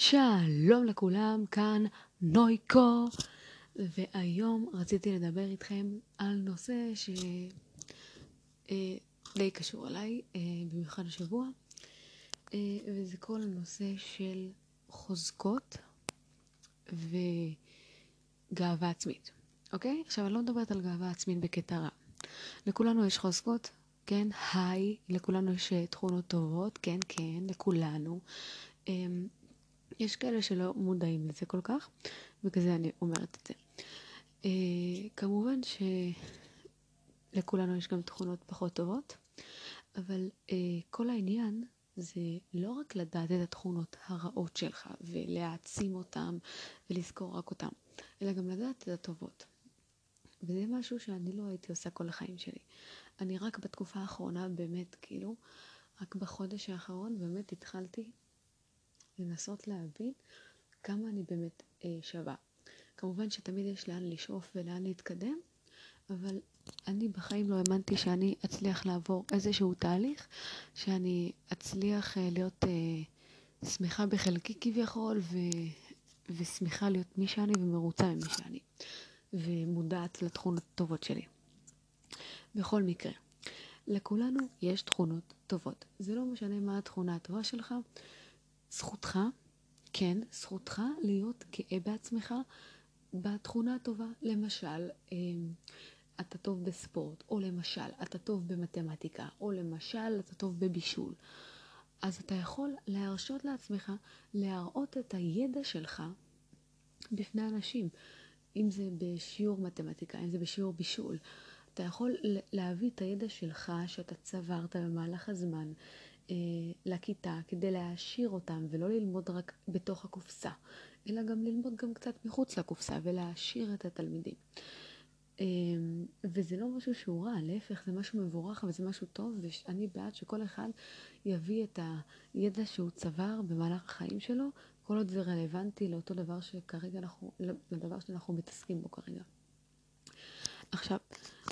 שלום לכולם, כאן נויקו, והיום רציתי לדבר איתכם על נושא שדי אה, קשור אליי, אה, במיוחד השבוע, אה, וזה כל הנושא של חוזקות וגאווה עצמית, אוקיי? עכשיו, אני לא מדברת על גאווה עצמית בקטע רע. לכולנו יש חוזקות, כן, היי, לכולנו יש תכונות טובות, כן, כן, לכולנו. יש כאלה שלא מודעים לזה כל כך, וכזה אני אומרת את זה. Uh, כמובן שלכולנו יש גם תכונות פחות טובות, אבל uh, כל העניין זה לא רק לדעת את התכונות הרעות שלך ולהעצים אותן ולזכור רק אותן, אלא גם לדעת את הטובות. וזה משהו שאני לא הייתי עושה כל החיים שלי. אני רק בתקופה האחרונה באמת, כאילו, רק בחודש האחרון באמת התחלתי לנסות להבין כמה אני באמת אה, שווה. כמובן שתמיד יש לאן לשאוף ולאן להתקדם, אבל אני בחיים לא האמנתי שאני אצליח לעבור איזשהו תהליך, שאני אצליח אה, להיות אה, שמחה בחלקי כביכול, ו... ושמחה להיות מי שאני ומרוצה ממי שאני, ומודעת לתכונות הטובות שלי. בכל מקרה, לכולנו יש תכונות טובות. זה לא משנה מה התכונה הטובה שלך, זכותך, כן, זכותך להיות גאה בעצמך בתכונה הטובה. למשל, אמ, אתה טוב בספורט, או למשל, אתה טוב במתמטיקה, או למשל, אתה טוב בבישול. אז אתה יכול להרשות לעצמך להראות את הידע שלך בפני אנשים. אם זה בשיעור מתמטיקה, אם זה בשיעור בישול. אתה יכול להביא את הידע שלך שאתה צברת במהלך הזמן אה, לכיתה כדי להעשיר אותם ולא ללמוד רק בתוך הקופסה, אלא גם ללמוד גם קצת מחוץ לקופסה ולהעשיר את התלמידים. אה, וזה לא משהו שהוא רע, להפך זה משהו מבורך וזה משהו טוב ואני בעד שכל אחד יביא את הידע שהוא צבר במהלך החיים שלו, כל עוד זה רלוונטי לאותו דבר שכרגע אנחנו, לדבר שאנחנו מתעסקים בו כרגע. עכשיו,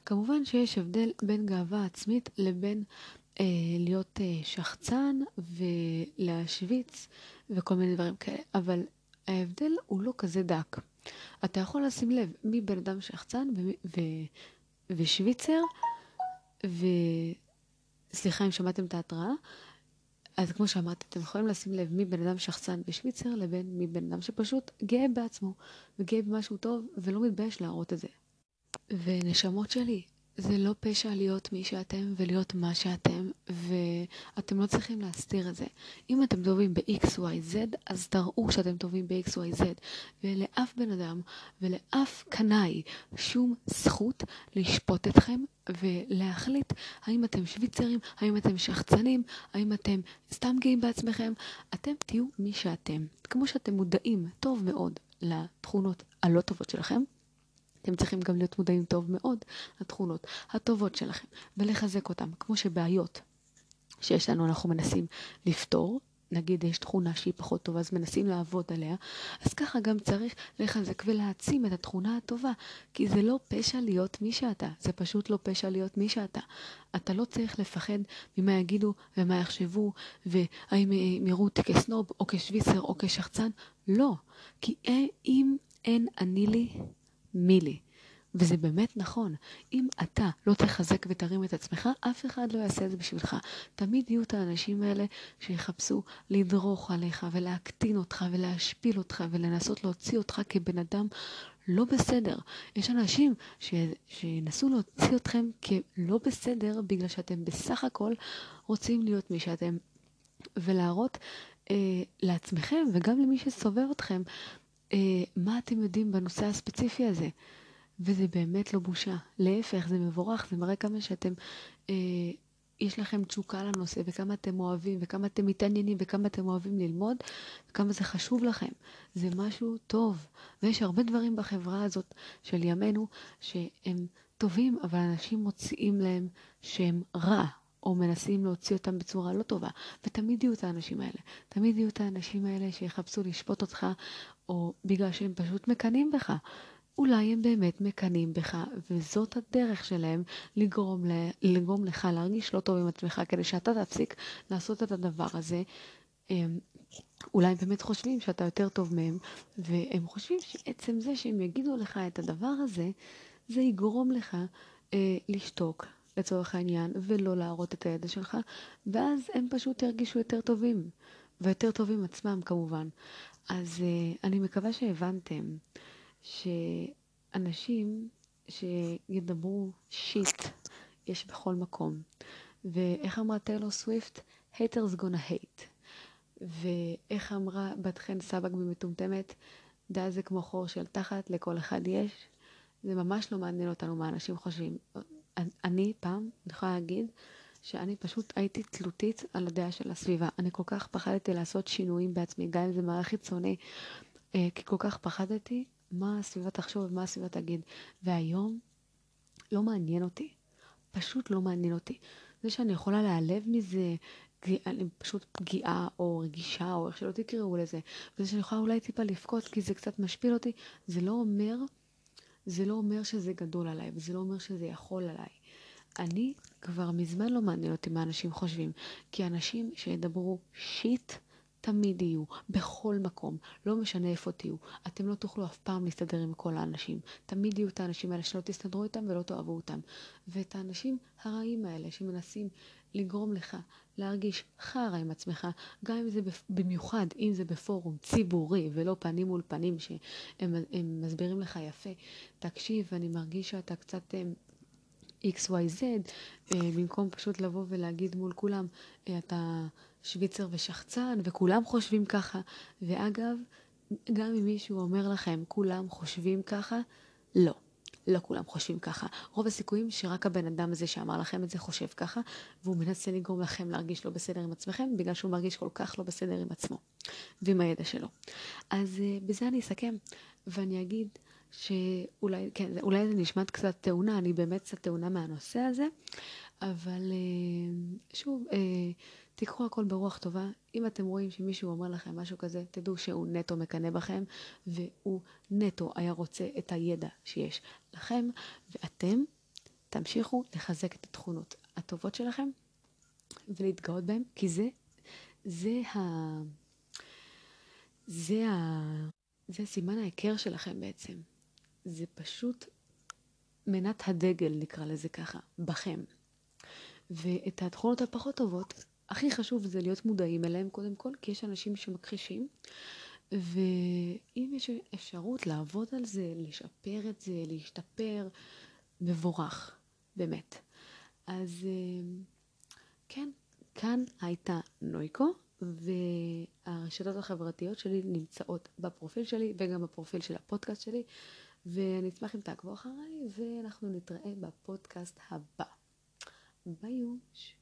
כמובן שיש הבדל בין גאווה עצמית לבין להיות אה, שחצן ולהשוויץ וכל מיני דברים כאלה, אבל ההבדל הוא לא כזה דק. אתה יכול לשים לב מי בן אדם שחצן ו- ו- ושוויצר, וסליחה אם שמעתם את ההתראה, אז כמו שאמרתי, אתם יכולים לשים לב מי בן אדם שחצן ושוויצר לבין מי בן אדם שפשוט גאה בעצמו, וגאה במשהו טוב ולא מתבייש להראות את זה. ונשמות שלי, זה לא פשע להיות מי שאתם ולהיות מה שאתם, ואתם לא צריכים להסתיר את זה. אם אתם טובים ב-XYZ, אז תראו שאתם טובים ב-XYZ. ולאף בן אדם ולאף קנאי שום זכות לשפוט אתכם ולהחליט האם אתם שוויצרים, האם אתם שחצנים, האם אתם סתם גאים בעצמכם. אתם תהיו מי שאתם. כמו שאתם מודעים טוב מאוד לתכונות הלא טובות שלכם, אתם צריכים גם להיות מודעים טוב מאוד לתכונות הטובות שלכם ולחזק אותם, כמו שבעיות שיש לנו אנחנו מנסים לפתור, נגיד יש תכונה שהיא פחות טובה אז מנסים לעבוד עליה, אז ככה גם צריך לחזק ולהעצים את התכונה הטובה, כי זה לא פשע להיות מי שאתה, זה פשוט לא פשע להיות מי שאתה. אתה לא צריך לפחד ממה יגידו ומה יחשבו, והאם יראו אותי כסנוב או כשוויצר או כשחצן, לא, כי אם אין אני לי, מי לי. וזה באמת נכון. אם אתה לא תחזק ותרים את עצמך, אף אחד לא יעשה את זה בשבילך. תמיד יהיו את האנשים האלה שיחפשו לדרוך עליך ולהקטין אותך ולהשפיל אותך ולנסות להוציא אותך כבן אדם לא בסדר. יש אנשים ש... שינסו להוציא אתכם כלא בסדר בגלל שאתם בסך הכל רוצים להיות מי שאתם ולהראות אה, לעצמכם וגם למי שסובב אתכם מה אתם יודעים בנושא הספציפי הזה. וזה באמת לא בושה. להפך, זה מבורך, זה מראה כמה שאתם, אה, יש לכם תשוקה לנושא, וכמה אתם אוהבים, וכמה אתם מתעניינים, וכמה אתם אוהבים ללמוד, וכמה זה חשוב לכם. זה משהו טוב. ויש הרבה דברים בחברה הזאת של ימינו שהם טובים, אבל אנשים מוציאים להם שהם רע. או מנסים להוציא אותם בצורה לא טובה. ותמיד יהיו את האנשים האלה. תמיד יהיו את האנשים האלה שיחפשו לשפוט אותך, או בגלל שהם פשוט מקנאים בך. אולי הם באמת מקנאים בך, וזאת הדרך שלהם לגרום, ל... לגרום לך להרגיש לא טוב עם עצמך, כדי שאתה תפסיק לעשות את הדבר הזה, אולי הם באמת חושבים שאתה יותר טוב מהם, והם חושבים שעצם זה שהם יגידו לך את הדבר הזה, זה יגרום לך אה, לשתוק, לצורך העניין, ולא להראות את הידע שלך, ואז הם פשוט ירגישו יותר טובים, ויותר טובים עצמם כמובן. אז אה, אני מקווה שהבנתם שאנשים שידברו שיט יש בכל מקום. ואיך אמרה טיילור סוויפט? haters gonna hate. ואיך אמרה בת חן סבג ממטומטמת? דע זה כמו חור של תחת, לכל אחד יש. זה ממש לא מעניין אותנו מה אנשים חושבים. אני פעם, אני יכולה להגיד, שאני פשוט הייתי תלותית על הדעה של הסביבה. אני כל כך פחדתי לעשות שינויים בעצמי, גם אם זה מערך חיצוני, אה, כי כל כך פחדתי מה הסביבה תחשוב ומה הסביבה תגיד. והיום לא מעניין אותי. פשוט לא מעניין אותי. זה שאני יכולה להיעלב מזה, פשוט פגיעה או רגישה או איך שלא תקראו לזה, וזה שאני יכולה אולי טיפה לבכות כי זה קצת משפיל אותי, זה לא אומר, זה לא אומר שזה גדול עליי, וזה לא אומר שזה יכול עליי. אני כבר מזמן לא מעניין אותי מה אנשים חושבים, כי אנשים שידברו שיט תמיד יהיו, בכל מקום, לא משנה איפה תהיו. אתם לא תוכלו אף פעם להסתדר עם כל האנשים. תמיד יהיו את האנשים האלה שלא תסתדרו איתם ולא תאהבו אותם. ואת האנשים הרעים האלה שמנסים לגרום לך להרגיש חרא עם עצמך, גם אם זה במיוחד, אם זה בפורום ציבורי ולא פנים מול פנים שהם מסבירים לך יפה. תקשיב, אני מרגיש שאתה קצת... XYZ, אה, במקום פשוט לבוא ולהגיד מול כולם, אה, אתה שוויצר ושחצן, וכולם חושבים ככה. ואגב, גם אם מישהו אומר לכם, כולם חושבים ככה, לא. לא כולם חושבים ככה. רוב הסיכויים שרק הבן אדם הזה שאמר לכם את זה חושב ככה, והוא מנסה לגרום לכם להרגיש לא בסדר עם עצמכם, בגלל שהוא מרגיש כל כך לא בסדר עם עצמו ועם הידע שלו. אז uh, בזה אני אסכם, ואני אגיד שאולי, כן, אולי זה נשמעת קצת טעונה, אני באמת קצת טעונה מהנושא הזה, אבל uh, שוב, uh, תיקחו הכל ברוח טובה. אם אתם רואים שמישהו אומר לכם משהו כזה, תדעו שהוא נטו מקנא בכם, והוא נטו היה רוצה את הידע שיש לכם, ואתם תמשיכו לחזק את התכונות הטובות שלכם ולהתגאות בהם, כי זה, זה ה... זה ה... זה סימן ההיכר שלכם בעצם. זה פשוט מנת הדגל, נקרא לזה ככה, בכם. ואת התכונות הפחות טובות, הכי חשוב זה להיות מודעים אליהם קודם כל, כי יש אנשים שמכחישים, ואם יש אפשרות לעבוד על זה, לשפר את זה, להשתפר, מבורך, באמת. אז אה, כן, כאן הייתה נויקו, והרשתות החברתיות שלי נמצאות בפרופיל שלי וגם בפרופיל של הפודקאסט שלי, ואני אשמח אם תעקבו אחריי, ואנחנו נתראה בפודקאסט הבא. ביי יוש.